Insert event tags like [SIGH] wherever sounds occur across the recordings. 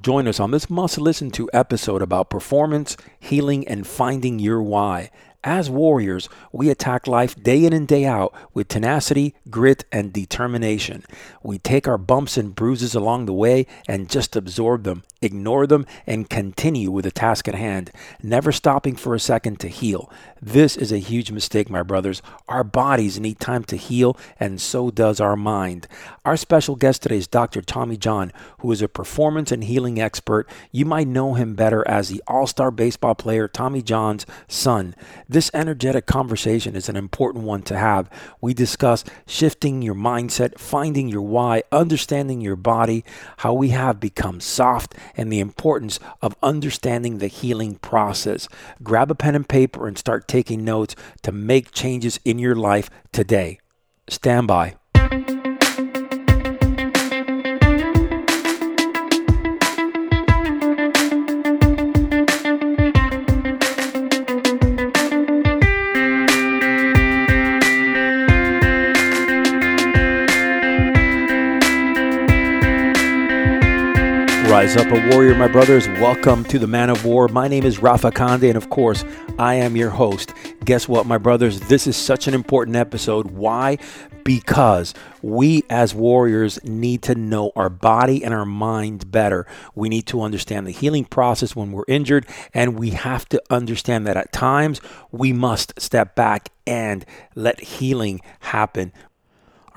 Join us on this must listen to episode about performance, healing, and finding your why. As warriors, we attack life day in and day out with tenacity, grit, and determination. We take our bumps and bruises along the way and just absorb them, ignore them, and continue with the task at hand, never stopping for a second to heal. This is a huge mistake, my brothers. Our bodies need time to heal, and so does our mind. Our special guest today is Dr. Tommy John, who is a performance and healing expert. You might know him better as the all star baseball player Tommy John's son. This energetic conversation is an important one to have. We discuss shifting your mindset, finding your why, understanding your body, how we have become soft, and the importance of understanding the healing process. Grab a pen and paper and start taking notes to make changes in your life today. Stand by. Rise up a warrior, my brothers. Welcome to the Man of War. My name is Rafa Conde, and of course, I am your host. Guess what, my brothers? This is such an important episode. Why? Because we as warriors need to know our body and our mind better. We need to understand the healing process when we're injured, and we have to understand that at times we must step back and let healing happen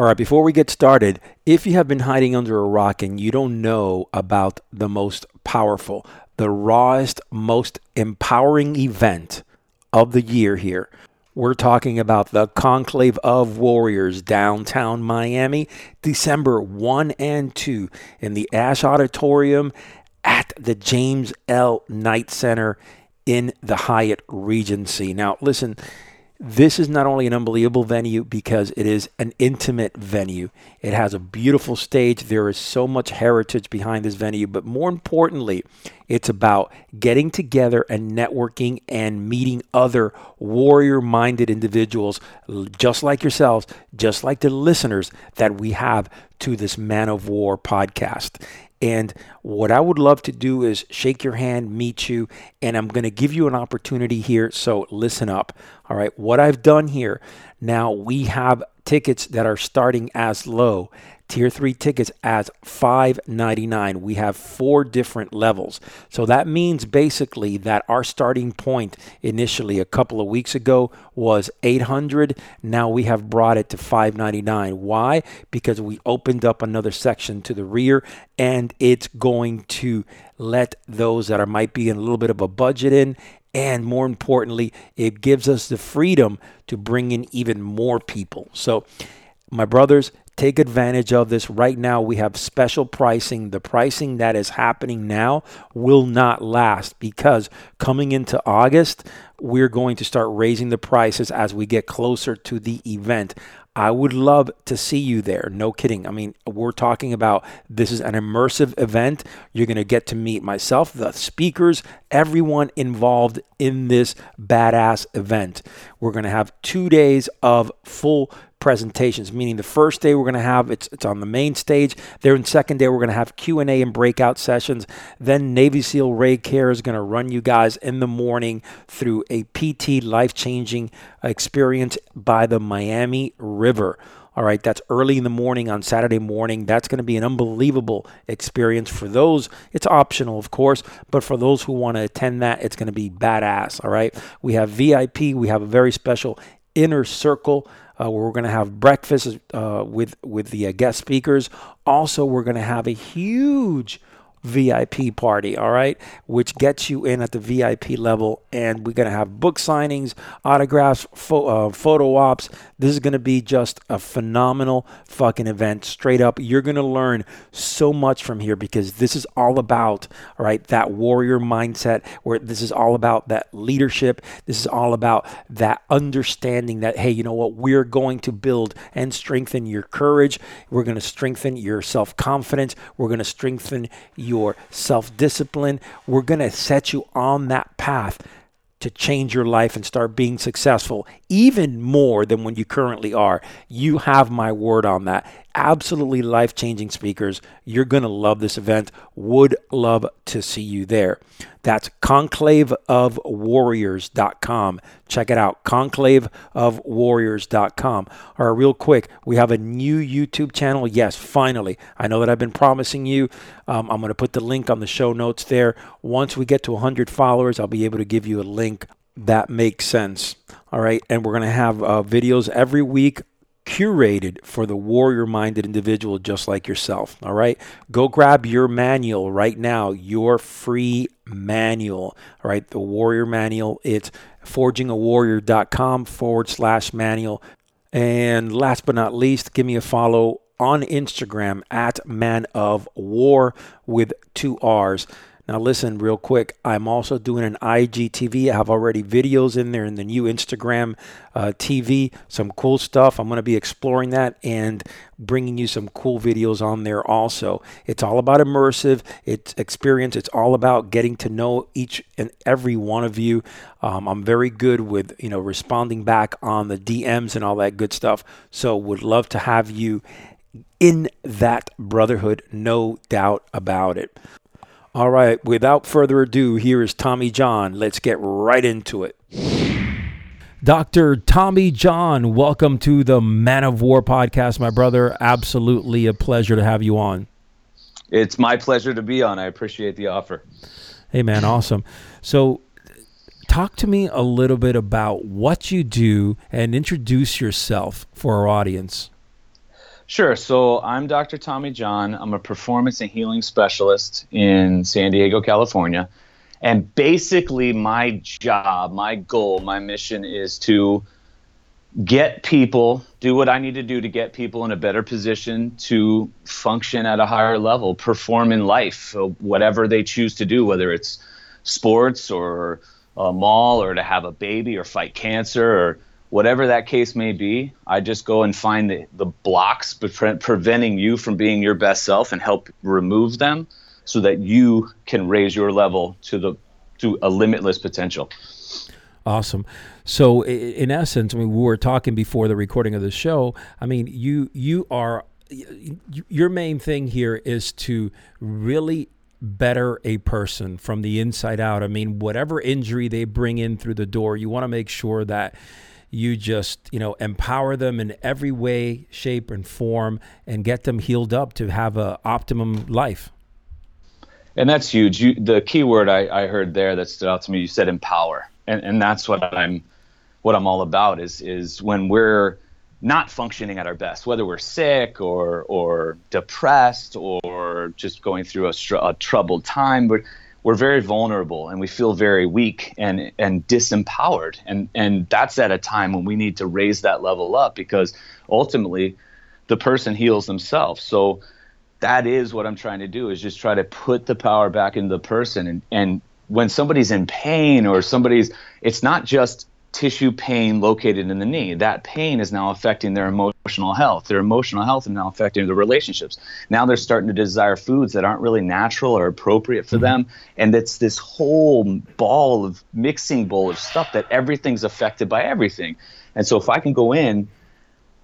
all right, before we get started, if you have been hiding under a rock and you don't know about the most powerful, the rawest, most empowering event of the year here, we're talking about the Conclave of Warriors downtown Miami, December 1 and 2 in the Ash Auditorium at the James L. Knight Center in the Hyatt Regency. Now, listen, this is not only an unbelievable venue because it is an intimate venue. It has a beautiful stage. There is so much heritage behind this venue, but more importantly, it's about getting together and networking and meeting other warrior minded individuals just like yourselves, just like the listeners that we have to this Man of War podcast. And what I would love to do is shake your hand, meet you, and I'm going to give you an opportunity here. So listen up. All right. What I've done here now, we have tickets that are starting as low tier 3 tickets as 599 we have four different levels. So that means basically that our starting point initially a couple of weeks ago was 800 now we have brought it to 599 why? Because we opened up another section to the rear and it's going to let those that are might be in a little bit of a budget in and more importantly, it gives us the freedom to bring in even more people. So, my brothers, take advantage of this right now. We have special pricing. The pricing that is happening now will not last because coming into August, we're going to start raising the prices as we get closer to the event. I would love to see you there. No kidding. I mean, we're talking about this is an immersive event. You're going to get to meet myself, the speakers, everyone involved in this badass event. We're going to have two days of full presentations meaning the first day we're going to have it's, it's on the main stage then second day we're going to have q&a and breakout sessions then navy seal ray care is going to run you guys in the morning through a pt life-changing experience by the miami river all right, that's early in the morning on Saturday morning. That's going to be an unbelievable experience for those. It's optional, of course, but for those who want to attend that, it's going to be badass. All right, we have VIP, we have a very special inner circle where we're going to have breakfast uh, with with the uh, guest speakers. Also, we're going to have a huge VIP party, all right, which gets you in at the VIP level. And we're going to have book signings, autographs, fo- uh, photo ops. This is going to be just a phenomenal fucking event. Straight up, you're going to learn so much from here because this is all about, all right, that warrior mindset where this is all about that leadership. This is all about that understanding that, hey, you know what, we're going to build and strengthen your courage. We're going to strengthen your self confidence. We're going to strengthen your self discipline. We're going to set you on that path to change your life and start being successful, even more than when you currently are. You have my word on that. Absolutely life changing speakers. You're going to love this event. Would love to see you there. That's conclaveofwarriors.com. Check it out, conclaveofwarriors.com. All right, real quick, we have a new YouTube channel. Yes, finally. I know that I've been promising you. Um, I'm going to put the link on the show notes there. Once we get to 100 followers, I'll be able to give you a link that makes sense. All right. And we're going to have uh, videos every week curated for the warrior minded individual just like yourself. All right. Go grab your manual right now, your free manual. All right. The warrior manual. It's forgingawarrior.com forward slash manual. And last but not least, give me a follow on Instagram at man of war with two R's. Now, listen real quick. I'm also doing an IGTV. I have already videos in there in the new Instagram uh, TV. Some cool stuff. I'm going to be exploring that and bringing you some cool videos on there also. It's all about immersive. It's experience. It's all about getting to know each and every one of you. Um, I'm very good with you know responding back on the DMs and all that good stuff. So would love to have you in that brotherhood, no doubt about it. All right, without further ado, here is Tommy John. Let's get right into it. Dr. Tommy John, welcome to the Man of War podcast, my brother. Absolutely a pleasure to have you on. It's my pleasure to be on. I appreciate the offer. Hey, man, awesome. So, talk to me a little bit about what you do and introduce yourself for our audience. Sure. So I'm Dr. Tommy John. I'm a performance and healing specialist in San Diego, California. And basically, my job, my goal, my mission is to get people, do what I need to do to get people in a better position to function at a higher level, perform in life, uh, whatever they choose to do, whether it's sports or a mall or to have a baby or fight cancer or whatever that case may be, I just go and find the, the blocks pre- preventing you from being your best self and help remove them so that you can raise your level to the to a limitless potential. Awesome. So in essence, I mean, we were talking before the recording of the show. I mean, you you are your main thing here is to really better a person from the inside out. I mean, whatever injury they bring in through the door, you want to make sure that you just you know empower them in every way shape and form and get them healed up to have a optimum life. And that's huge. You, the key word I, I heard there that stood out to me you said empower. And, and that's what i'm what i'm all about is is when we're not functioning at our best whether we're sick or or depressed or just going through a, a troubled time but we're very vulnerable and we feel very weak and and disempowered. And and that's at a time when we need to raise that level up because ultimately the person heals themselves. So that is what i'm trying to do is just try to put the power back in the person. And and when somebody's in pain or somebody's it's not just tissue pain located in the knee. That pain is now affecting their emotional health. Their emotional health is now affecting their relationships. Now they're starting to desire foods that aren't really natural or appropriate for mm-hmm. them. And it's this whole ball of mixing bowl of stuff that everything's affected by everything. And so if I can go in,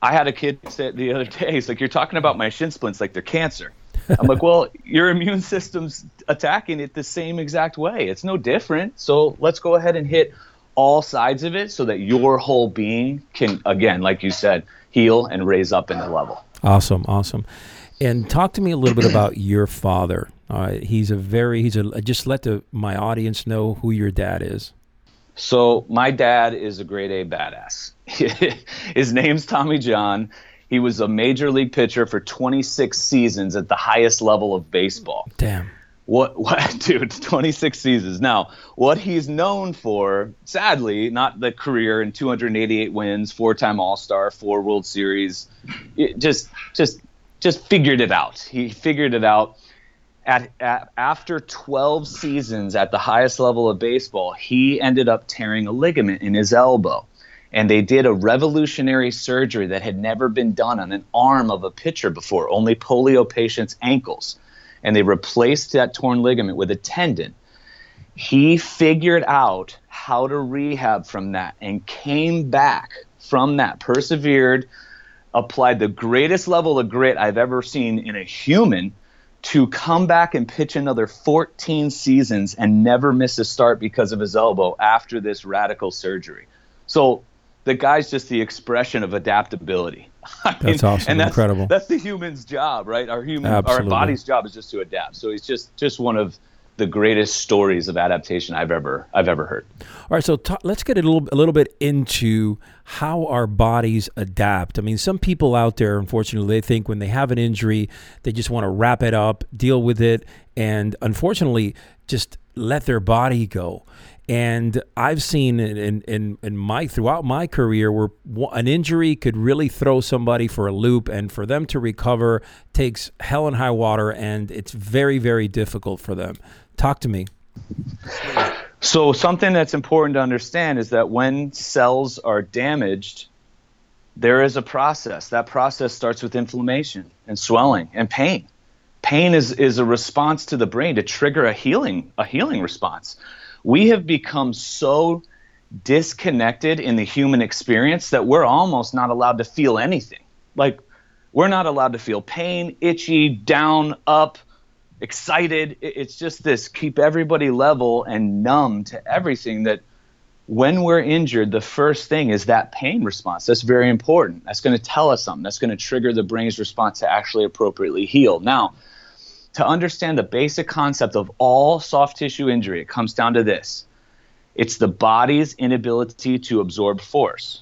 I had a kid say the other day, he's like, You're talking about my shin splints like they're cancer. I'm like, well, [LAUGHS] your immune system's attacking it the same exact way. It's no different. So let's go ahead and hit all sides of it so that your whole being can again like you said heal and raise up in the level. Awesome awesome. And talk to me a little bit about [CLEARS THROAT] your father. Uh, he's a very he's a just let the my audience know who your dad is. So my dad is a grade a badass. [LAUGHS] His name's tommy john. He was a major league pitcher for 26 seasons at the highest level of baseball. Damn what [LAUGHS] what dude 26 seasons. Now what he's known for sadly not the career and 288 wins four-time all-star four world series it just just just figured it out. He figured it out. At, at after 12 seasons at the highest level of baseball he ended up tearing a ligament in his elbow. And they did a revolutionary surgery that had never been done on an arm of a pitcher before only polio patients ankles and they replaced that torn ligament with a tendon. he figured out how to rehab from that and came back from that, persevered, applied the greatest level of grit I've ever seen in a human to come back and pitch another 14 seasons and never miss a start because of his elbow after this radical surgery. So the guy's just the expression of adaptability. [LAUGHS] I mean, that's awesome, and that's, incredible. That's the human's job, right? Our human, Absolutely. our body's job is just to adapt. So it's just just one of the greatest stories of adaptation I've ever I've ever heard. All right, so t- let's get a little a little bit into how our bodies adapt. I mean, some people out there, unfortunately, they think when they have an injury, they just want to wrap it up, deal with it, and unfortunately, just let their body go. And I've seen in, in, in my throughout my career where an injury could really throw somebody for a loop, and for them to recover takes hell and high water, and it's very very difficult for them. Talk to me. So, something that's important to understand is that when cells are damaged, there is a process. That process starts with inflammation and swelling and pain. Pain is, is a response to the brain to trigger a healing a healing response. We have become so disconnected in the human experience that we're almost not allowed to feel anything. Like we're not allowed to feel pain, itchy, down, up, excited. It's just this keep everybody level and numb to everything that when we're injured, the first thing is that pain response. That's very important. That's going to tell us something. That's going to trigger the brain's response to actually appropriately heal. Now, to understand the basic concept of all soft tissue injury, it comes down to this it's the body's inability to absorb force.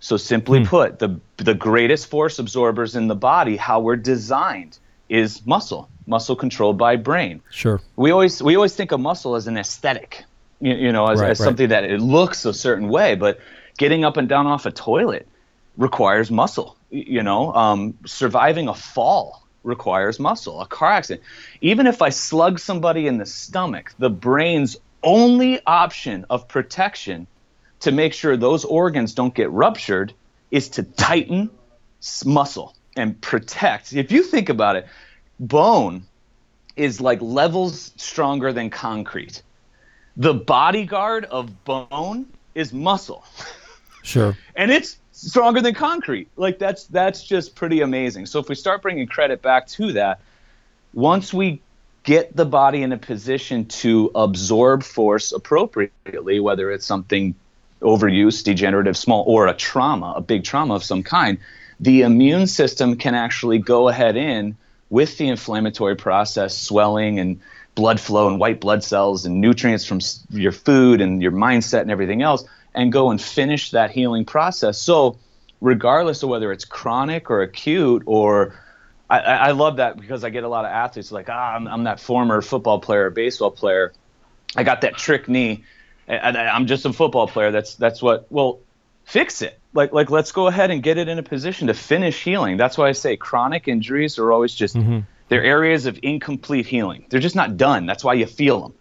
So, simply hmm. put, the, the greatest force absorbers in the body, how we're designed, is muscle muscle controlled by brain. Sure. We always we always think of muscle as an aesthetic, you, you know, as, right, as right. something that it looks a certain way, but getting up and down off a toilet requires muscle. You know, um, surviving a fall requires muscle. A car accident, even if I slug somebody in the stomach, the brain's only option of protection to make sure those organs don't get ruptured is to tighten muscle and protect. If you think about it, bone is like levels stronger than concrete. The bodyguard of bone is muscle. Sure. [LAUGHS] and it's stronger than concrete. Like that's that's just pretty amazing. So if we start bringing credit back to that, once we get the body in a position to absorb force appropriately, whether it's something overuse, degenerative, small, or a trauma, a big trauma of some kind, the immune system can actually go ahead in with the inflammatory process, swelling and blood flow and white blood cells and nutrients from your food and your mindset and everything else, and go and finish that healing process. So, regardless of whether it's chronic or acute or I, I love that because I get a lot of athletes like, ah, I'm, I'm that former football player, baseball player. I got that trick knee. I, I'm just a football player. That's that's what. Well, fix it like like let's go ahead and get it in a position to finish healing. That's why I say chronic injuries are always just mm-hmm. they're areas of incomplete healing. They're just not done. That's why you feel them.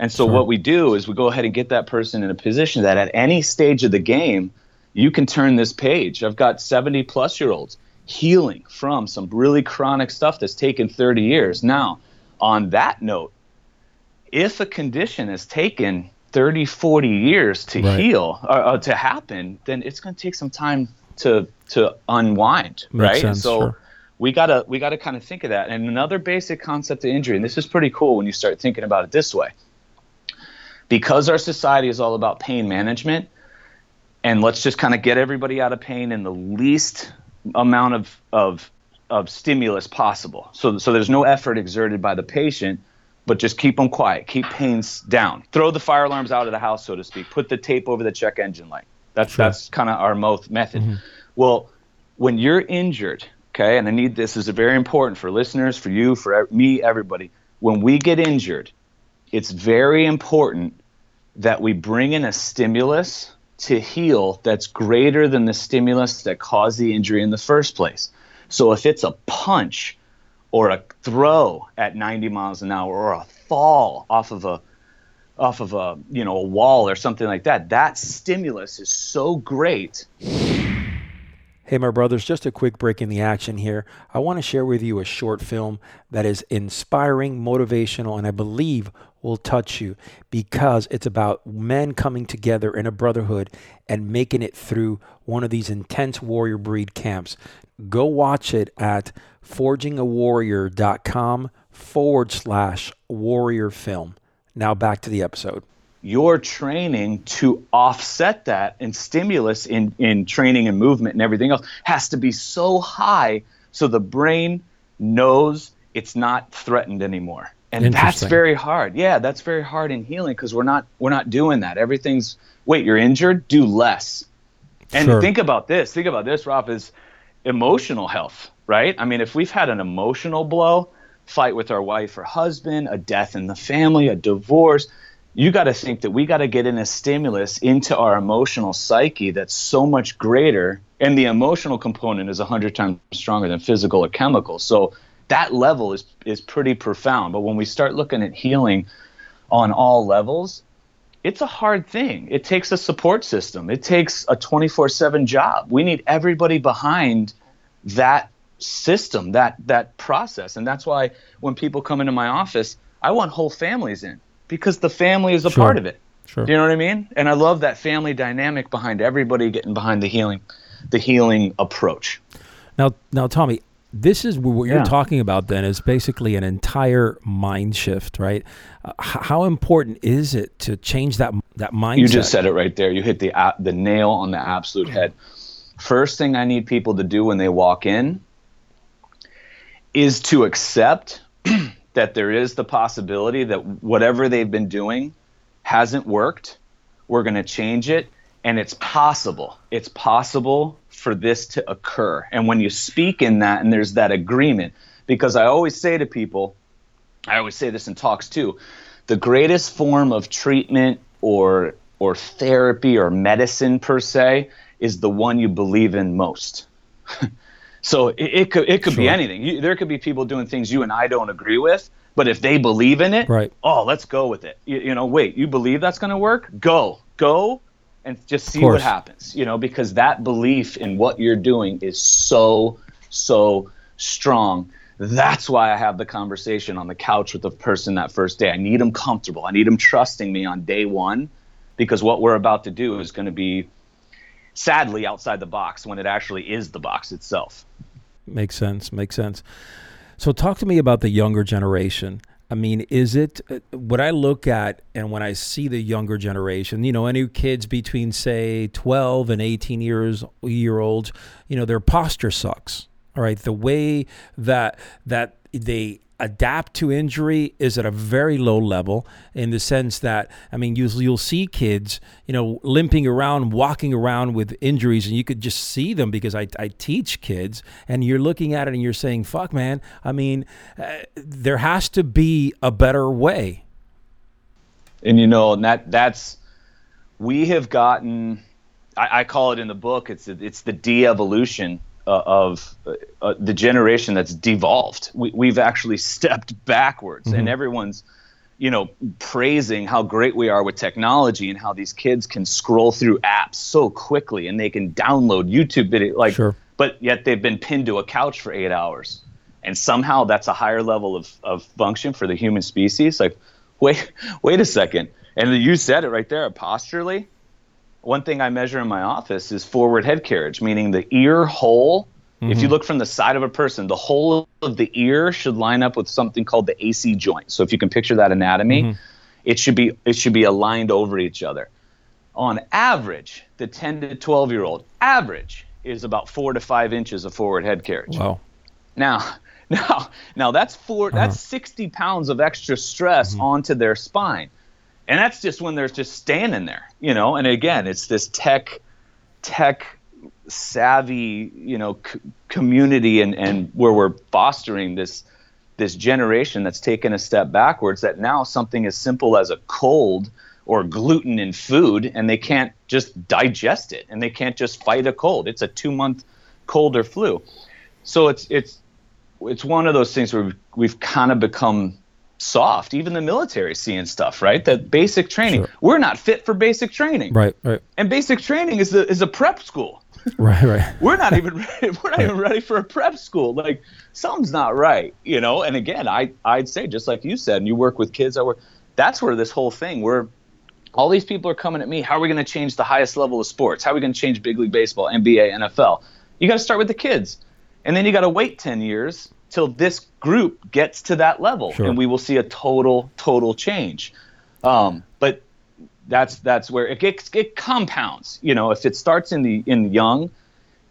And so sure. what we do is we go ahead and get that person in a position that at any stage of the game, you can turn this page. I've got 70 plus year olds healing from some really chronic stuff that's taken 30 years. Now, on that note, if a condition is taken 30, 40 years to right. heal or, uh, to happen, then it's going to take some time to to unwind, Makes right? Sense, so sure. we gotta we gotta kind of think of that. And another basic concept of injury, and this is pretty cool when you start thinking about it this way, because our society is all about pain management, and let's just kind of get everybody out of pain in the least amount of of of stimulus possible. So so there's no effort exerted by the patient but just keep them quiet. Keep pains down. Throw the fire alarms out of the house, so to speak. Put the tape over the check engine light. That's sure. that's kind of our most method. Mm-hmm. Well, when you're injured, okay, and I need this is very important for listeners, for you, for me, everybody. When we get injured, it's very important that we bring in a stimulus to heal that's greater than the stimulus that caused the injury in the first place. So if it's a punch or a throw at 90 miles an hour or a fall off of a off of a you know a wall or something like that that stimulus is so great Hey, my brothers, just a quick break in the action here. I want to share with you a short film that is inspiring, motivational, and I believe will touch you because it's about men coming together in a brotherhood and making it through one of these intense warrior breed camps. Go watch it at forgingawarrior.com forward slash warrior film. Now back to the episode. Your training to offset that and stimulus in, in training and movement and everything else has to be so high so the brain knows it's not threatened anymore. And that's very hard. Yeah, that's very hard in healing because we're not we're not doing that. Everything's wait, you're injured, do less. And sure. think about this. Think about this, Rob, is emotional health, right? I mean, if we've had an emotional blow, fight with our wife or husband, a death in the family, a divorce, you got to think that we got to get in a stimulus into our emotional psyche that's so much greater and the emotional component is 100 times stronger than physical or chemical. So that level is is pretty profound. But when we start looking at healing on all levels it's a hard thing. It takes a support system. It takes a 24/7 job. We need everybody behind that system that that process. And that's why when people come into my office I want whole families in because the family is a sure. part of it. Sure. Do you know what I mean? And I love that family dynamic behind everybody getting behind the healing, the healing approach. Now, now, Tommy, this is what you're talking about. Then is basically an entire mind shift, right? Uh, how important is it to change that that mindset? You just said it right there. You hit the uh, the nail on the absolute head. First thing I need people to do when they walk in is to accept [CLEARS THROAT] that there is the possibility that whatever they've been doing hasn't worked. We're going to change it. And it's possible. It's possible for this to occur. And when you speak in that and there's that agreement, because I always say to people, I always say this in talks too, the greatest form of treatment or or therapy or medicine per se is the one you believe in most. [LAUGHS] So it, it could it could sure. be anything. You, there could be people doing things you and I don't agree with, but if they believe in it, right? Oh, let's go with it. You, you know, wait, you believe that's going to work? Go, go, and just see what happens. You know, because that belief in what you're doing is so so strong. That's why I have the conversation on the couch with the person that first day. I need them comfortable. I need them trusting me on day one, because what we're about to do is going to be sadly outside the box when it actually is the box itself. Makes sense. Makes sense. So, talk to me about the younger generation. I mean, is it uh, what I look at and when I see the younger generation, you know, any kids between say 12 and 18 years year olds, you know, their posture sucks. All right, the way that that they adapt to injury is at a very low level in the sense that I mean you'll you'll see kids you know limping around walking around with injuries and you could just see them because I, I teach kids and you're looking at it and you're saying fuck man I mean uh, there has to be a better way. And you know and that that's we have gotten I, I call it in the book it's it's the de-evolution uh, of uh, uh, the generation that's devolved. We, have actually [LAUGHS] stepped backwards, mm-hmm. and everyone's, you know, praising how great we are with technology and how these kids can scroll through apps so quickly and they can download YouTube video, like, sure. but yet they've been pinned to a couch for eight hours, and somehow that's a higher level of, of function for the human species. Like, [LAUGHS] wait, wait a second, and you said it right there, posturally one thing I measure in my office is forward head carriage, meaning the ear hole. Mm-hmm. If you mm-hmm. look from the side of a person, the whole of the ear should line up with something called the AC joint. So if you can picture that anatomy, mm-hmm. it should be it should be aligned over each other. On average, the 10 to 12 year old average is about four to five inches of forward head carriage. Wow. Now, [LAUGHS] now, now that's 4 uh-huh. That's 60 pounds of extra stress mm-hmm. onto their spine and that's just when they're just standing there, you know. And again, it's this tech, tech savvy, you know, c- community, and and where we're fostering this this generation that's taken a step backwards. That now something as simple as a cold or gluten in food, and they can't just digest it, and they can't just fight a cold. It's a two month cold or flu. So it's it's it's one of those things where we've, we've kind of become soft. Even the military seeing stuff, right? That basic training. Sure. We're not fit for basic training. Right, right. And basic training is a is a prep school. [LAUGHS] Right, right. [LAUGHS] we're not even ready, we're not even ready for a prep school. Like something's not right, you know. And again, I I'd say just like you said, and you work with kids. I work. That's where this whole thing where all these people are coming at me. How are we going to change the highest level of sports? How are we going to change big league baseball, NBA, NFL? You got to start with the kids, and then you got to wait ten years till this group gets to that level, Sure. and we will see a total total change. Um, but that's that's where it gets it compounds. You know, if it starts in the in young,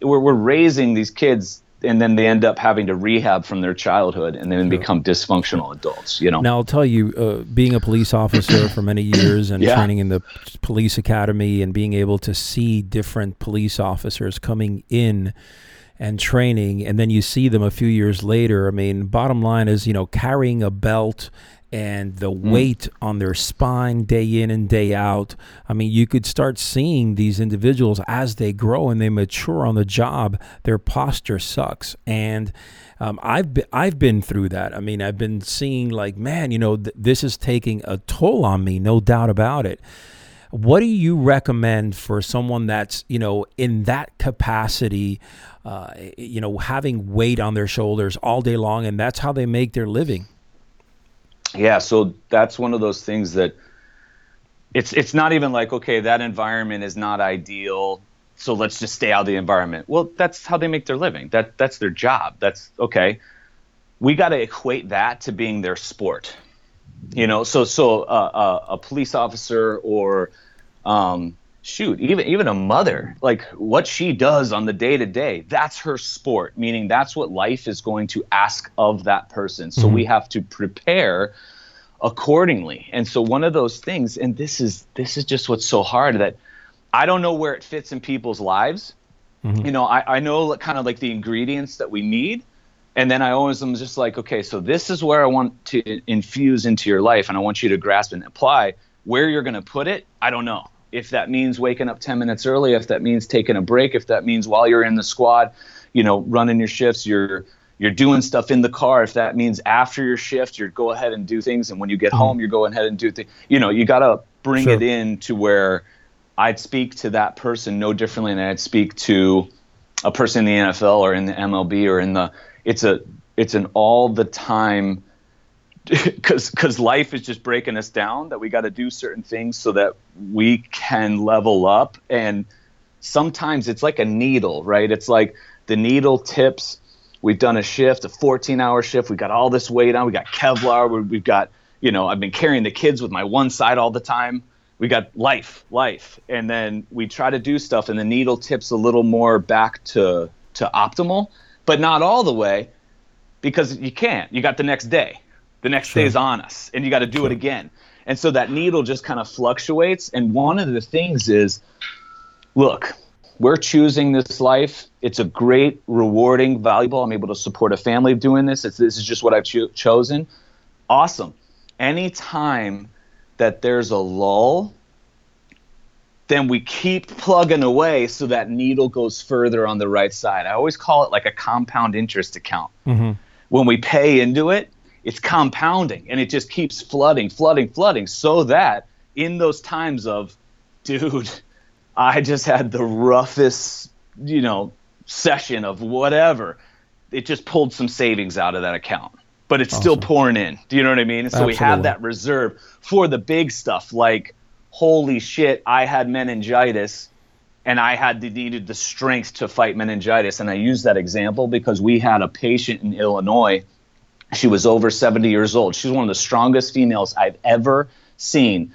we're we're raising these kids, and then they end up having to rehab from their childhood, and then become dysfunctional adults. You know. Now I'll tell you, uh, being a police officer for many years and Yeah. training in the police academy and being able to see different police officers coming in and training, and then you see them a few years later. I mean, bottom line is, you know, carrying a belt and the weight on their spine day in and day out. I mean, you could start seeing these individuals as they grow and they mature on the job. Their posture sucks, and um, I've been, I've been through that. I mean, I've been seeing like, man, you know, th- this is taking a toll on me, no doubt about it. What do you recommend for someone that's you know in that capacity, uh, you know, having weight on their shoulders all day long, and that's how they make their living? yeah so that's one of those things that it's it's not even like okay that environment is not ideal so let's just stay out of the environment. Well that's how they make their living. That that's their job. That's okay we got to equate that to being their sport you know? So so uh, uh, a police officer or um, shoot even even a mother like what she does on the day to day that's her sport meaning that's what life is going to ask of that person. So we mm-hmm. have to prepare accordingly. And so one of those things and this is this is just what's so hard that i don't know where it fits in people's lives. Mm-hmm. You know i, I know like, kind of like the ingredients that we need and then i always am just like okay so this is where i want to infuse into your life and i want you to grasp and apply where you're going to put it i don't know if that means waking up 10 minutes early if that means taking a break if that means while you're in the squad you know running your shifts you're you're doing stuff in the car if that means after your shift you go ahead and do things and when you get uh-huh. home you're going ahead and do things you know you got to bring Sure. it in to where i'd speak to that person no differently than i'd speak to a person in the nfl or in the mlb or in the it's a it's an all the time [LAUGHS] because because life is just breaking us down that we got to do certain things so that we can level up. And sometimes it's like a needle right? It's like the needle tips. We've done a shift a 14 hour shift. We got all this weight on. We got kevlar. We- we've got you know i've been carrying the kids with my one side all the time. We got life life. And then we try to do stuff and the needle tips a little more back to to optimal but not all the way because you can't. You got the next day. The next Sure. day's on us, and you got to do it again. And so that needle just kind of fluctuates. And one of the things is, look, we're choosing this life. It's a great, rewarding, valuable. I'm able to support a family doing this. It's, this is just what I've cho- chosen. Awesome. Anytime that there's a lull, then we keep plugging away so that needle goes further on the right side. I always call it like a compound interest account. Mm-hmm. When we pay into it, it's compounding and it just keeps flooding, flooding, flooding so that in those times of, dude, [LAUGHS] I just had the roughest, you know, session of whatever, it just pulled some savings out of that account. But it's still pouring in. Do you know what I mean? And so we have that reserve for the big stuff like holy shit, I had meningitis and I had the, needed the strength to fight meningitis. And I use that example because we had a patient in Illinois. She was over 70 years old. She's one of the strongest females I've ever seen.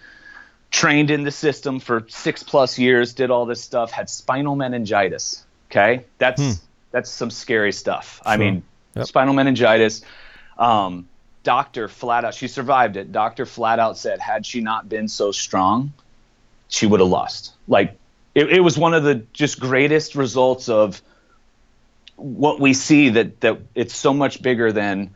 Trained in the system for six plus years, did all this stuff, had spinal meningitis. Okay, that's that's some scary stuff. I Hmm. Mean, Yep. spinal meningitis. Um, doctor flat out, she survived it. Doctor flat out said, had she not been so strong, she would have lost. Like it, it was one of the just greatest results of what we see that that it's so much bigger than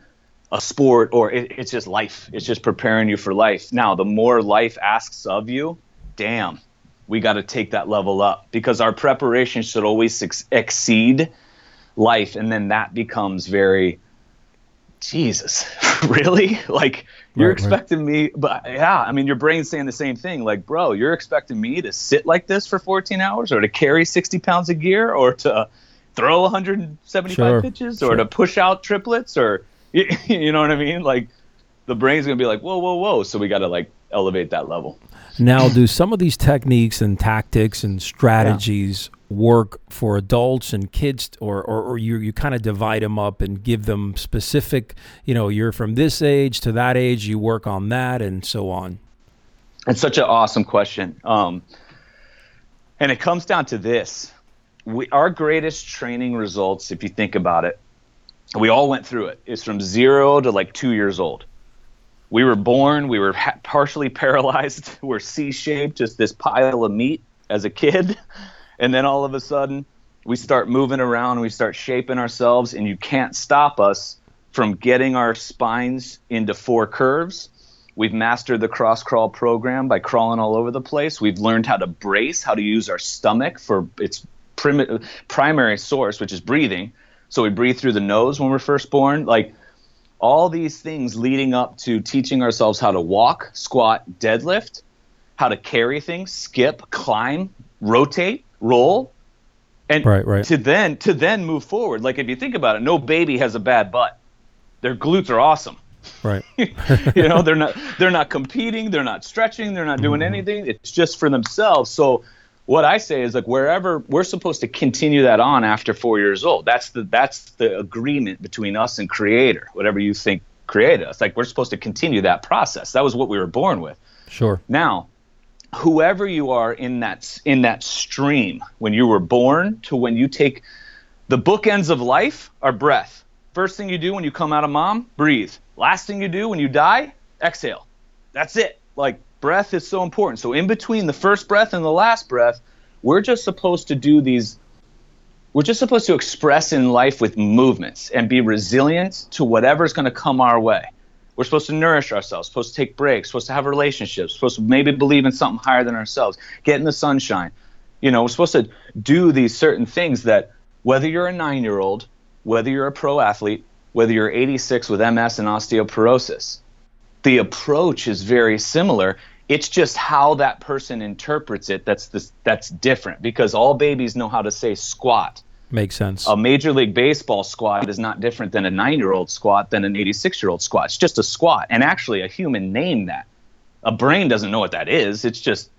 a sport or it, it's just life. It's just preparing you for life. Now, the more life asks of you, damn, we got to take that level up because our preparation should always ex- exceed life, and then that becomes very Jesus, [LAUGHS] really? Like you're right, expecting right. me? But yeah, I mean, your brain's saying the same thing. Like, bro, you're expecting me to sit like this for 14 hours, or to carry 60 pounds of gear, or to throw 175 sure, pitches, or sure. to push out triplets, or [LAUGHS] you know what I mean? Like, the brain's gonna be like, whoa, whoa, whoa. So we got to like elevate that level. Now, do some of these techniques and tactics and strategies yeah. work for adults and kids, or, or, or you, you kind of divide them up and give them specific, you know, you're from this age to that age, you work on that, and so on? It's such an awesome question. Um, and it comes down to this we, our greatest training results, if you think about it, we all went through it. it, is from zero to like two years old we were born, we were ha- partially [LAUGHS] paralyzed, [LAUGHS] we're C shaped, just this pile of meat as a kid. [LAUGHS] And then all of a sudden, we start moving around, we start shaping ourselves, and you can't stop us from getting our spines into four curves. We've mastered the cross crawl program by crawling all over the place. We've learned how to brace, how to use our stomach for its prim- primary source, which is breathing. So we breathe through the nose when we're first born. Like all these things leading up to teaching ourselves how to walk, squat, deadlift, how to carry things, skip, climb, rotate, roll, and right, right. to then to then move forward. Like if you think about it, no baby has a bad butt. Their glutes are awesome. Right. [LAUGHS] you know, they're not they're not competing, they're not stretching, they're not doing mm-hmm. anything. It's just for themselves. So what I say is like wherever we're supposed to continue that on after four years old. That's the that's the agreement between us and Creator. Whatever you think created us, like we're supposed to continue that process. That was what we were born with. Sure. Now, whoever you are in that in that stream when you were born to when you take the bookends of life are breath. First thing you do when you come out of mom, breathe. Last thing you do when you die, exhale. That's it. Like breath is so important. So in between the first breath and the last breath, we're just supposed to do these we're just supposed to express in life with movements and be resilient to whatever's going to come our way. We're supposed to nourish ourselves, supposed to take breaks, supposed to have relationships, supposed to maybe believe in something higher than ourselves, get in the sunshine. You know, we're supposed to do these certain things that whether you're a 9-year-old, whether you're a pro athlete, whether you're 86 with MS and osteoporosis, the approach is very similar. It's just how that person interprets it that's this, that's different because all babies know how to say squat. Makes sense. A major league baseball squat is not different than a 9-year-old squat than an 86-year-old squat. It's just a squat. And actually a human named that. A brain doesn't know what that is. It's just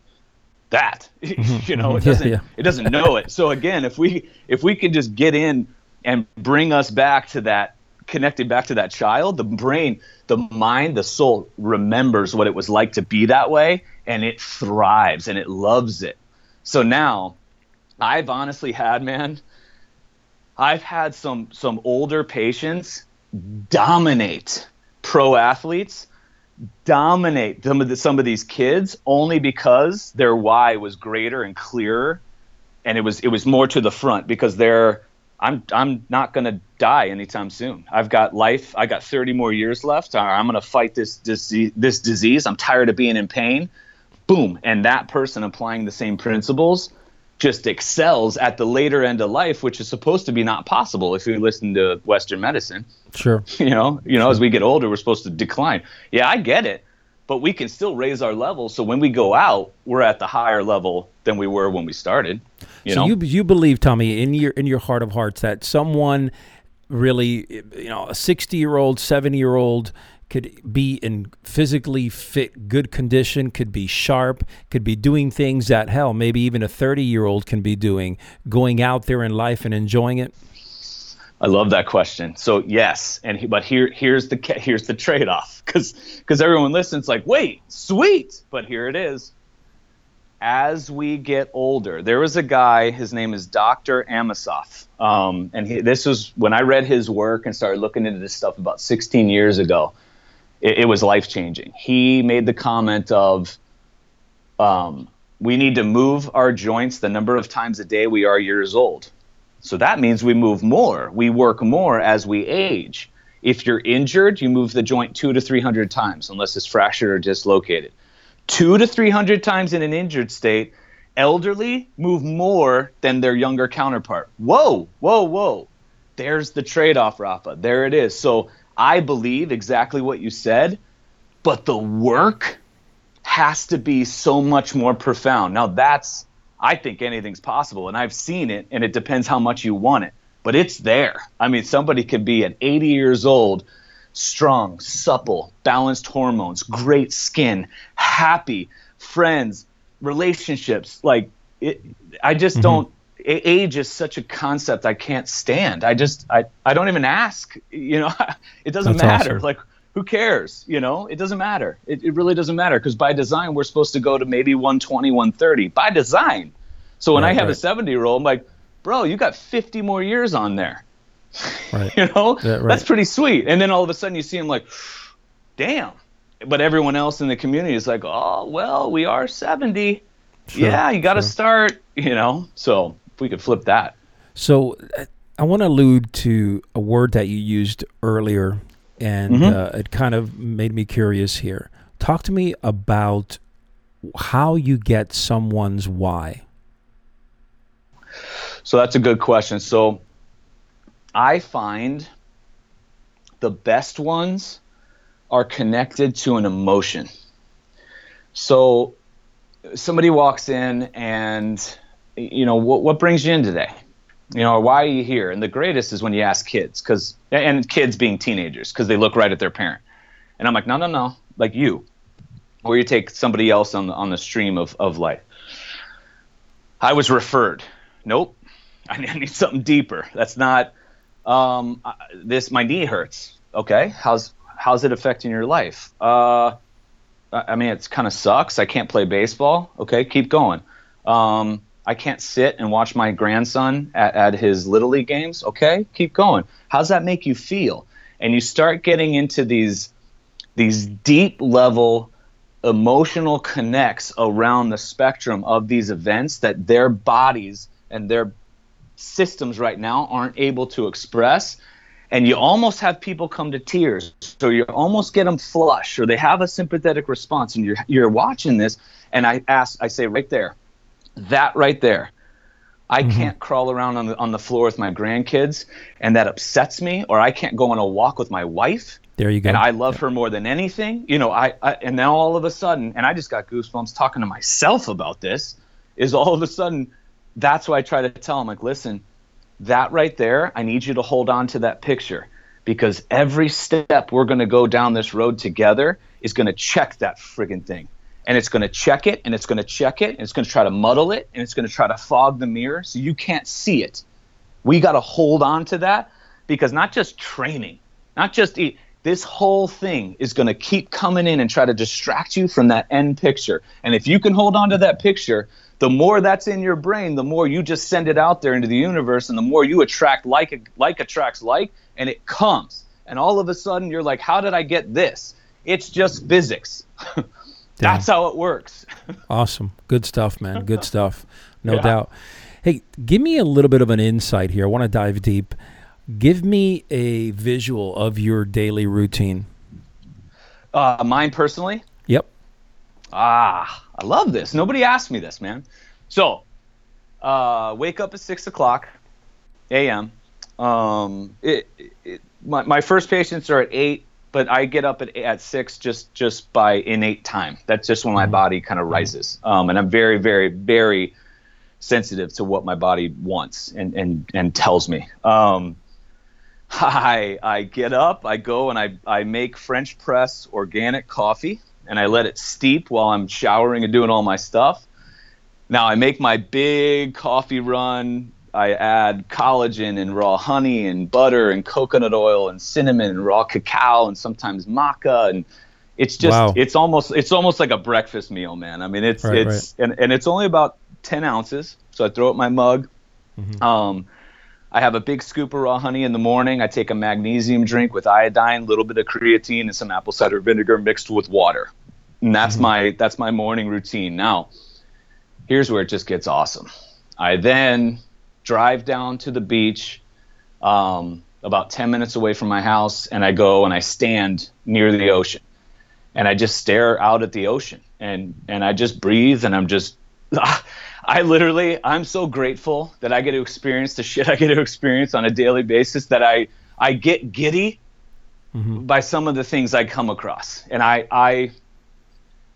that. [LAUGHS] Mm-hmm. you know, it mm-hmm. doesn't yeah, yeah. it doesn't know it. So again, if we if we can just get in and bring us back to that connected back to that child, the brain, the mind, the soul remembers what it was like to be that way and it thrives and it loves it. So now I've honestly had, man, I've had some some older patients dominate pro athletes, dominate some of the, some of these kids only because their why was greater and clearer and it was it was more to the front because they're I'm I'm not going to die anytime soon. I've got life. I got 30 more years left. I'm going to fight this disease. This disease. I'm tired of being in pain. Boom, and that person applying the same principles just excels at the later end of life, which is supposed to be not possible if you listen to Western medicine. Sure. [LAUGHS] You know, you know, sure. as we get older, we're supposed to decline. Yeah, I get it, but we can still raise our level. So when we go out, we're at the higher level than we were when we started. You so know? you you believe, Tommy, in your in your heart of hearts, that someone really, you know, a sixty year old, seventy year old could be in physically fit, good condition, could be sharp, could be doing things that hell, maybe even a 30 year old can be doing, going out there in life and enjoying it? I love that question. So yes, and he, but here here's the here's the trade off because because everyone listens like wait sweet, but here it is as we get older, there was a guy, his name is Dr. Amosov. Um, and he, this was when I read his work and started looking into this stuff about 16 years ago. It, it was life changing. He made the comment of, um, we need to move our joints the number of times a day we are years old. So that means we move more. We work more as we age. If you're injured, you move the joint two to 300 times, unless it's fractured or dislocated two to 300 times in an injured state, elderly move more than their younger counterpart. Whoa, whoa, whoa. There's the trade off, Rafa. There it is. So I believe exactly what you said, but the work has to be so much more profound. Now that's I think anything's possible and I've seen it and it depends how much you want it. But it's there. I mean, somebody could be at 80 years old, strong, supple, balanced hormones, great skin, happy, friends, relationships. Like it, I just mm-hmm. don't age is such a concept I can't stand. I just I, I don't even ask. You know, [LAUGHS] it doesn't That's matter. Awesome. Like who cares? You know, it doesn't matter. It, it really doesn't matter because by design we're supposed to go to maybe 120, 130 by design. So when right, I have right. a 70 year old, I'm like, bro, you got 50 more years on there. [LAUGHS] Right. you know, yeah, right. that's pretty sweet. And then all of a sudden you see him like, damn. But everyone else in the community is like, oh, well, we are 70. Sure, yeah, you got to sure. start, you know. So if we could flip that. So I want to allude to a word that you used earlier, and mm-hmm. uh, it kind of made me curious here. Talk to me about how you get someone's why. So that's a good question. So I find the best ones are connected to an emotion. So somebody walks in and you know what what brings you in today? You know, why are you here? And the greatest is when you ask kids cuz and kids being teenagers cuz they look right at their parent. And I'm like, "No, no, no. Like you." Or you take somebody else on the on the stream of of life. I was referred. Nope. [LAUGHS] I need something deeper. That's not um, this. My knee hurts. Okay, how's how's it affecting your life? Uh, I mean, it kind of sucks. I can't play baseball. Okay, keep going. Um, I can't sit and watch my grandson at, at his little league games. Okay, keep going. How's that make you feel? And you start getting into these these deep level emotional connects around the spectrum of these events that their bodies and their systems right now aren't able to express and you almost have people come to tears so you almost get them flush or they have a sympathetic response and you're you're watching this and i ask i say right there that right there i mm-hmm. can't crawl around on the on the floor with my grandkids and that upsets me or i can't go on a walk with my wife there you go and i love yeah. her more than anything you know I, I and now all of a sudden and i just got goosebumps talking to myself about this is all of a sudden that's why I try to tell them, like, listen, that right there, I need you to hold on to that picture because every step we're going to go down this road together is going to check that friggin' thing. And it's going to check it and it's going to check it and it's going to try to muddle it and it's going to try to fog the mirror so you can't see it. We got to hold on to that because not just training, not just eat, this whole thing is going to keep coming in and try to distract you from that end picture. And if you can hold on to that picture, the more that's in your brain, the more you just send it out there into the universe, and the more you attract like like attracts like, and it comes. And all of a sudden, you're like, "How did I get this?" It's just physics. [LAUGHS] that's how it works. [LAUGHS] awesome, good stuff, man. Good stuff, no yeah. doubt. Hey, give me a little bit of an insight here. I want to dive deep. Give me a visual of your daily routine. Uh, mine personally. Ah, I love this. Nobody asked me this, man. So, uh, wake up at six o'clock a.m. Um, it, it, my, my first patients are at eight, but I get up at at six just just by innate time. That's just when my mm-hmm. body kind of rises, um, and I'm very very very sensitive to what my body wants and and and tells me. Um, [LAUGHS] I I get up, I go and I I make French press organic coffee and I let it steep while I'm showering and doing all my stuff. Now I make my big coffee run. I add collagen and raw honey and butter and coconut oil and cinnamon and raw cacao and sometimes maca and it's just wow. it's almost it's almost like a breakfast meal, man. I mean it's right, it's right. And, and it's only about ten ounces. So I throw it in my mug. Mm-hmm. Um, I have a big scoop of raw honey in the morning. I take a magnesium drink with iodine, a little bit of creatine, and some apple cider vinegar mixed with water. And that's mm-hmm. my that's my morning routine. Now, here's where it just gets awesome. I then drive down to the beach, um, about 10 minutes away from my house, and I go and I stand near the ocean, and I just stare out at the ocean, and and I just breathe, and I'm just. [LAUGHS] I literally, I'm so grateful that I get to experience the shit I get to experience on a daily basis that I, I get giddy mm-hmm. by some of the things I come across. And I, I,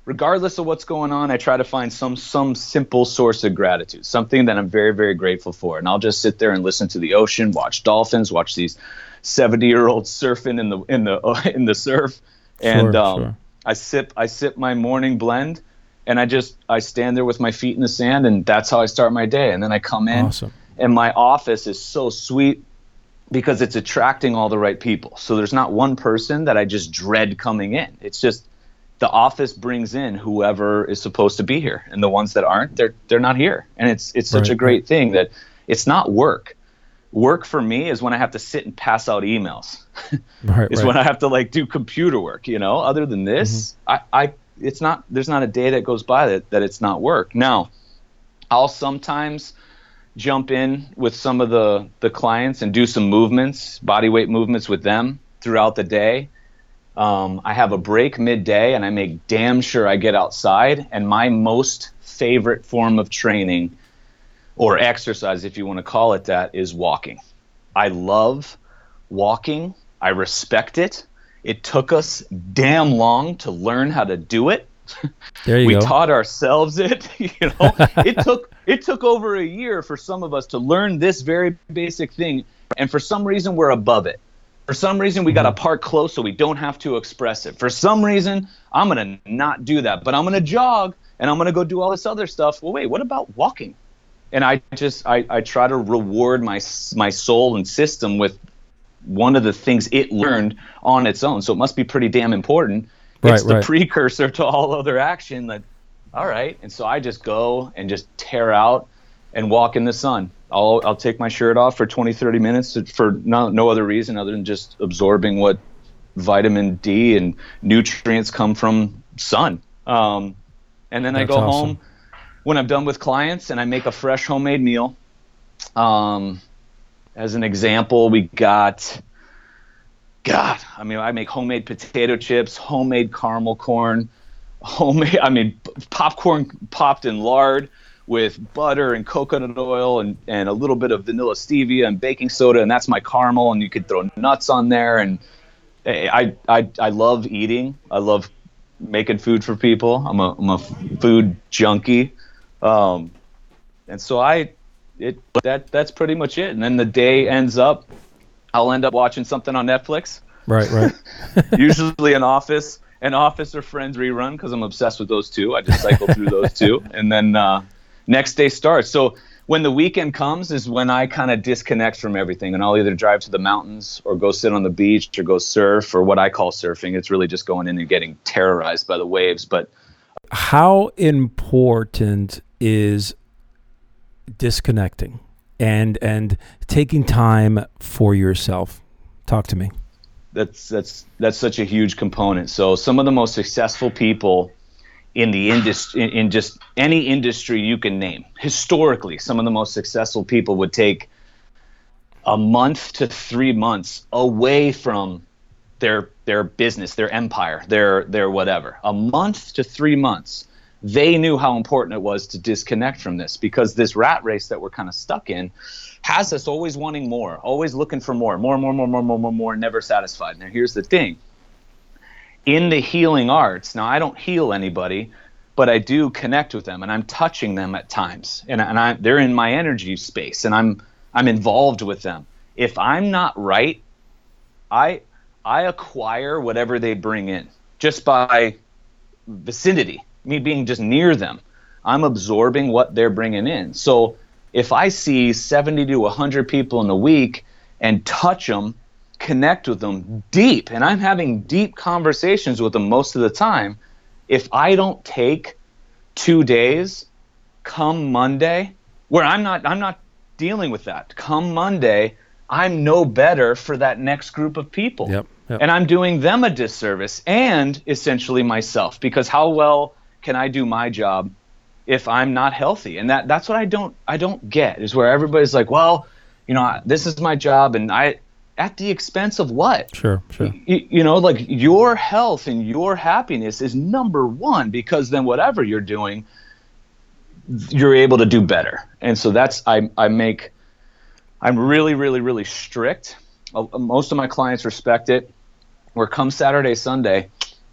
regardless of what's going on, I try to find some some simple source of gratitude, something that I'm very very grateful for. And I'll just sit there and listen to the ocean, watch dolphins, watch these 70 year olds surfing in the in the [LAUGHS] in the surf, and sure, um, sure. I sip I sip my morning blend, and I just I stand there with my feet in the sand, and that's how I start my day. And then I come in, awesome. and my office is so sweet because it's attracting all the right people. So there's not one person that I just dread coming in. It's just the office brings in whoever is supposed to be here, and the ones that aren't, they're they're not here. And it's it's such right. a great thing that it's not work. Work for me is when I have to sit and pass out emails. [LAUGHS] right, is right. when I have to like do computer work. You know, other than this, mm-hmm. I, I it's not there's not a day that goes by that that it's not work. Now, I'll sometimes jump in with some of the the clients and do some movements, body weight movements with them throughout the day um, I have a break midday and I make damn sure I get outside. And my most favorite form of training or exercise, if you want to call it that, is walking. I love walking. I respect it. It took us damn long to learn how to do it. There you we go. taught ourselves it. [LAUGHS] You know, [LAUGHS] it took it took over a year for some of us to learn this very basic thing, and for some reason we're above it. For some reason, we got to mm-hmm. park close so we don't have to express it. For some reason, I'm going to not do that, but I'm going to jog and I'm going to go do all this other stuff. Well, wait, what about walking? And I just, I, I try to reward my, my soul and system with one of the things it learned on its own. So it must be pretty damn important. Right, it's the right. precursor to all other action that, all right. And so I just go and just tear out and walk in the sun. I'll I'll take my shirt off for 20 30 minutes for no no other reason other than just absorbing what vitamin D and nutrients come from sun. Um, and then That's I go awesome. home when I'm done with clients and I make a fresh homemade meal. Um, as an example, we got God, I mean, I make homemade potato chips, homemade caramel corn, homemade, I mean, popcorn popped in lard, with butter and coconut oil and, and a little bit of vanilla stevia and baking soda and that's my caramel and you could throw nuts on there and I, I, I love eating. I love making food for people. I'm a, I'm a food junkie. Um, and so I it that that's pretty much it. And then the day ends up I'll end up watching something on Netflix. Right right. [LAUGHS] Usually an office an office or friends rerun because I'm obsessed with those two. I just cycle through those two. And then uh, next day starts. So when the weekend comes is when I kind of disconnect from everything and I'll either drive to the mountains or go sit on the beach or go surf or what I call surfing. It's really just going in and getting terrorized by the waves. But how important is disconnecting and and taking time for yourself? Talk to me. That's that's that's such a huge component. So some of the most successful people in the industry in, just any industry you can name. Historically some of the most successful people would take a month to three months away from their their business their empire their their whatever. A month to three months. They knew how important it was to disconnect from this because this rat race that we're kind of stuck in has us always wanting more always looking for more more more more more more more more never satisfied. Now here's the thing in the healing arts, now I don't heal anybody, but I do connect with them and I'm touching them at times. And, and I, they're in my energy space and I'm, I'm involved with them. If I'm not right, I, I acquire whatever they bring in just by vicinity, me being just near them. I'm absorbing what they're bringing in. So if I see 70 to 100 people in a week and touch them connect with them deep and i'm having deep conversations with them most of the time. If i don't take two days come monday where i'm not i'm not dealing with that. Come monday i'm no better for that next group of people. Yep, yep. and i'm doing them a disservice and essentially myself because how well can i do my job if i'm not healthy? And that that's what i don't i don't get is where everybody's like well you know this is my job and i at the expense of what? Sure, sure. You, you, know, like your health and your happiness is number one because then whatever you're doing, you're able to do better. And so that's I I make I'm really really really strict. Uh, most of my clients respect it. where come Saturday, Sunday,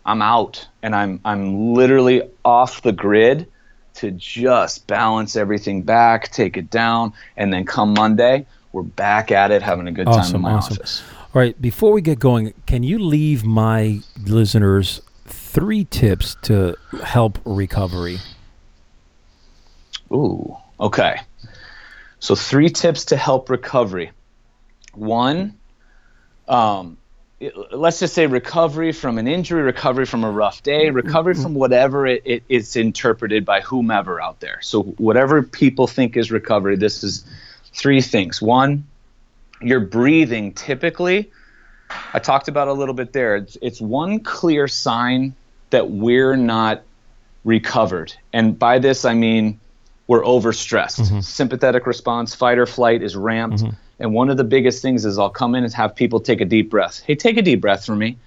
I'm out and I'm I'm literally off the grid to just balance everything back, take it down, and then come Monday, we're back at it, having a good awesome, time in my awesome. office. All right, before we get going, can you leave my listeners three tips to help recovery? Ooh, okay. So three tips to help recovery. One, um, it, let's just say recovery from an injury, recovery from a rough day, recovery from whatever it, it, it's interpreted by whomever out there. So whatever people think is recovery, this is three things. One, your breathing typically. I talked about a little bit there. It's, it's one clear sign that we're not recovered, and by this I mean we're overstressed. Mm-hmm. Sympathetic response, fight or flight is ramped. Mm-hmm. And one of the biggest things is I'll come in and have people take a deep breath. Hey, take a deep breath for me.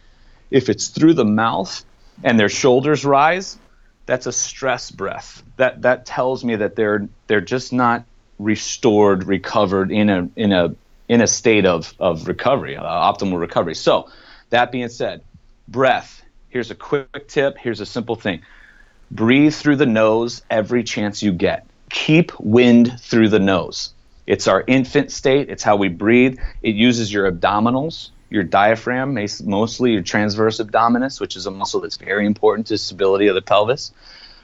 If it's through the mouth and their shoulders rise, that's a stress breath. That that tells me that they're they're just not restored, recovered in a in a in a state of of recovery, uh, optimal recovery. So, that being said, breath. Here's a quick tip. Here's a simple thing. Breathe through the nose every chance you get. Keep wind through the nose. It's our infant state. It's how we breathe. It uses your abdominals, your diaphragm, mostly your transverse abdominis, which is a muscle that's very important to stability of the pelvis.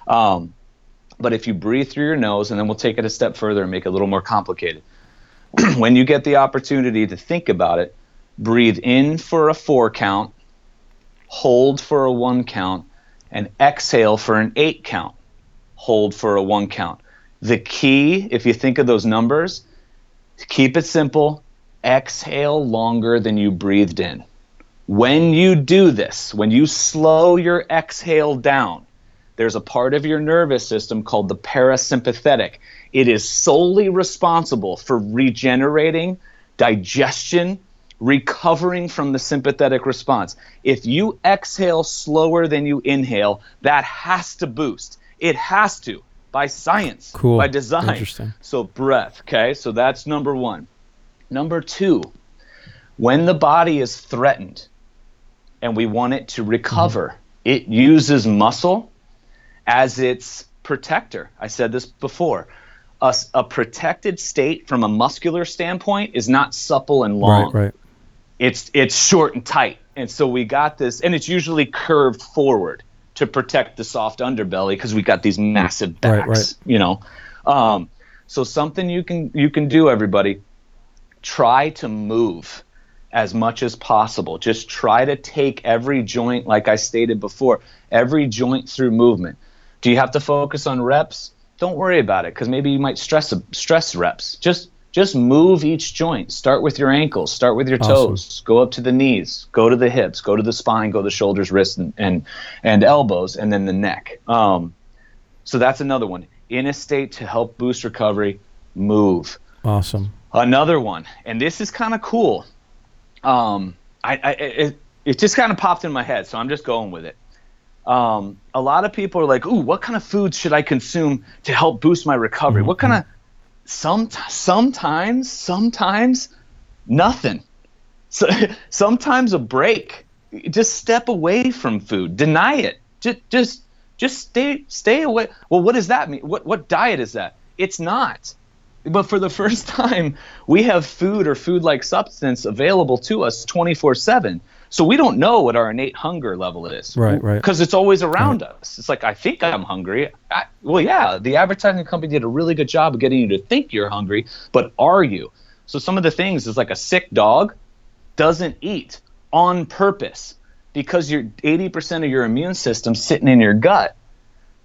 Um, but if you breathe through your nose, and then we'll take it a step further and make it a little more complicated. [CLEARS THROAT] when you get the opportunity to think about it, breathe in for a four count, hold for a one count, and exhale for an eight count. Hold for a one count. The key, if you think of those numbers, keep it simple. Exhale longer than you breathed in. When you do this, when you slow your exhale down, there's a part of your nervous system called the parasympathetic. It is solely responsible for regenerating, digestion, recovering from the sympathetic response. If you exhale slower than you inhale, that has to boost. It has to by science, cool. by design. Interesting. So breath, okay? So that's number 1. Number 2, when the body is threatened and we want it to recover, mm-hmm. it uses muscle as its protector. I said this before. A, a, protected state from a muscular standpoint is not supple and long. Right, right. It's it's short and tight. And so we got this and it's usually curved forward to protect the soft underbelly because we got these massive backs, right, right. you know. Um, so something you can you can do, everybody. Try to move as much as possible. Just try to take every joint, like I stated before, every joint through movement. Do you have to focus on reps? Don't worry about it because maybe you might stress stress reps. Just just move each joint. Start with your ankles, start with your toes, go up to the knees, go to the hips, go to the spine, go to the shoulders, wrists, and and, and elbows, and then the neck. Um, so that's another one. In a state to help boost recovery, move. Awesome. Another one, and this is kind of cool. Um, I, I it, it just kind of popped in my head, so I'm just going with it. Um, a lot of people are like, "Ooh, what kind of foods should I consume to help boost my recovery? Mm-hmm. What kind of some sometimes sometimes nothing. So [LAUGHS] sometimes a break. Just step away from food. Deny it. Just just just stay stay away. Well what does that mean? What what diet is that? It's not. But for the [LAUGHS] first time we have food or food like substance available to us 24/7 so we don't know what our innate hunger level is. Right, right. Because it's always around right. us. It's like, I think I'm hungry. I, well, yeah, the advertising company did a really good job of getting you to think you're hungry, but are you? So some of the things is like a sick dog doesn't eat on purpose because you're 80% of your immune system sitting in your gut.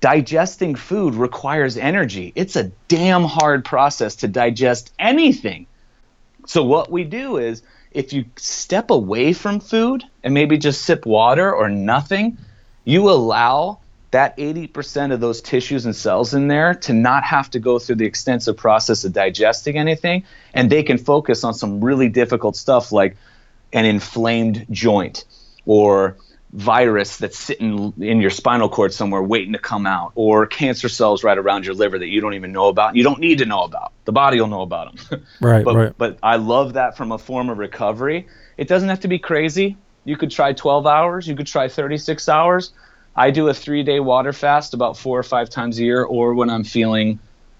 Digesting food requires energy. It's a damn hard process to digest anything. So what we do is if you step away from food and maybe just sip water or nothing, you allow that 80% of those tissues and cells in there to not have to go through the extensive process of digesting anything. And they can focus on some really difficult stuff like an inflamed joint or virus that's sitting in your spinal cord somewhere waiting to come out, or cancer cells right around your liver that you don't even know about. You don't need to know about. The body will know about them. [LAUGHS] Right, but, right. But I love that from a form of recovery. It doesn't have to be crazy. You could try 12 hours. You could try 36 hours. I do a three day water fast about four or five times a year, or when I'm feeling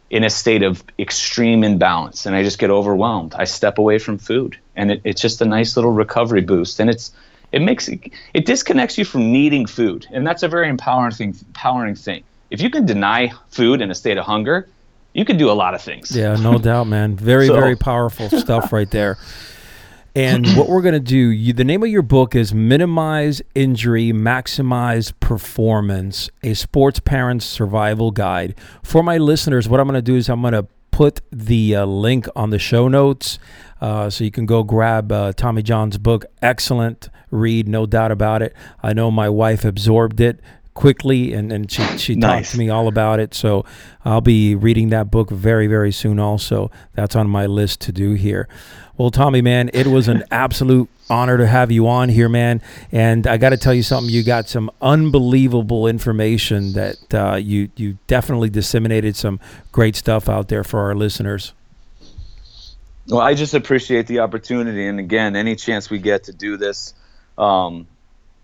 in a state of extreme imbalance and I just get overwhelmed, I step away from food. And it, it's just a nice little recovery boost. And it's it makes it, disconnects you from needing food. And that's a very empowering thing empowering thing. If you can deny food in a state of hunger, you can do a lot of things. Yeah, no [LAUGHS] doubt, man. Very, so. very powerful stuff right there. And [CLEARS THROAT] what we're going to do, you, the name of your book is Minimize Injury, Maximize Performance, a sports parent's survival guide. For my listeners, what I'm going to do is I'm going to put the uh, link on the show notes uh, so you can go grab uh, Tommy John's book. Excellent read, no doubt about it. I know my wife absorbed it quickly and, and she, she nice. talked to me all about it. So I'll be reading that book very, very soon also. That's on my list to do here. Well, Tommy, man, it was an absolute honor to have you on here, man. And I got to tell you something. You got some unbelievable information that uh, you you definitely disseminated some great stuff out there for our listeners. Well, I just appreciate the opportunity, and again, any chance we get to do this, um,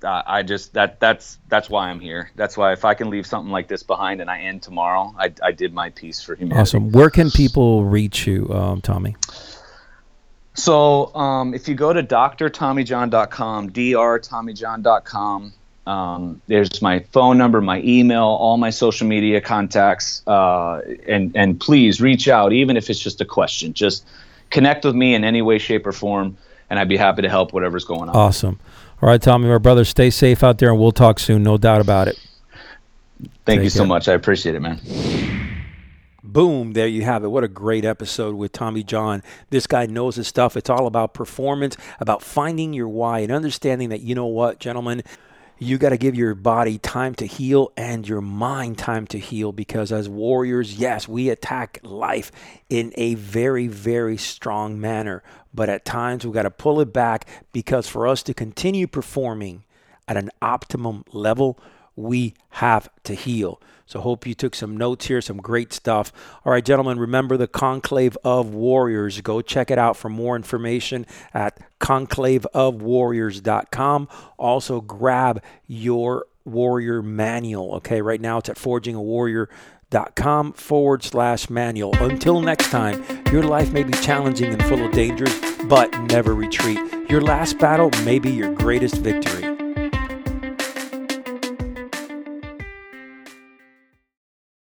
I just that that's that's why I'm here. That's why if I can leave something like this behind and I end tomorrow, I, I did my piece for humanity. Awesome. Where can people reach you, um, Tommy? So um, if you go to drtommyjohn.com, drtommyjohn.com, um, there's my phone number, my email, all my social media contacts, uh, and and please reach out, even if it's just a question. Just connect with me in any way, shape, or form, and I'd be happy to help whatever's going on. Awesome. All right, Tommy, my brother, stay safe out there, and we'll talk soon, no doubt about it. Thank Take you so much. I appreciate it, man. Boom, there you have it. What a great episode with Tommy John. This guy knows his stuff. It's all about performance, about finding your why, and understanding that, you know what, gentlemen, you got to give your body time to heal and your mind time to heal because as warriors, yes, we attack life in a very, very strong manner. But at times we got to pull it back because for us to continue performing at an optimum level, we have to heal. So hope you took some notes here, some great stuff. All right, gentlemen, remember the Conclave of Warriors. Go check it out for more information at conclaveofwarriors.com. Also grab your warrior manual. Okay, right now it's at forgingawarrior.com forward slash manual. Until next time, your life may be challenging and full of dangers, but never retreat. Your last battle may be your greatest victory.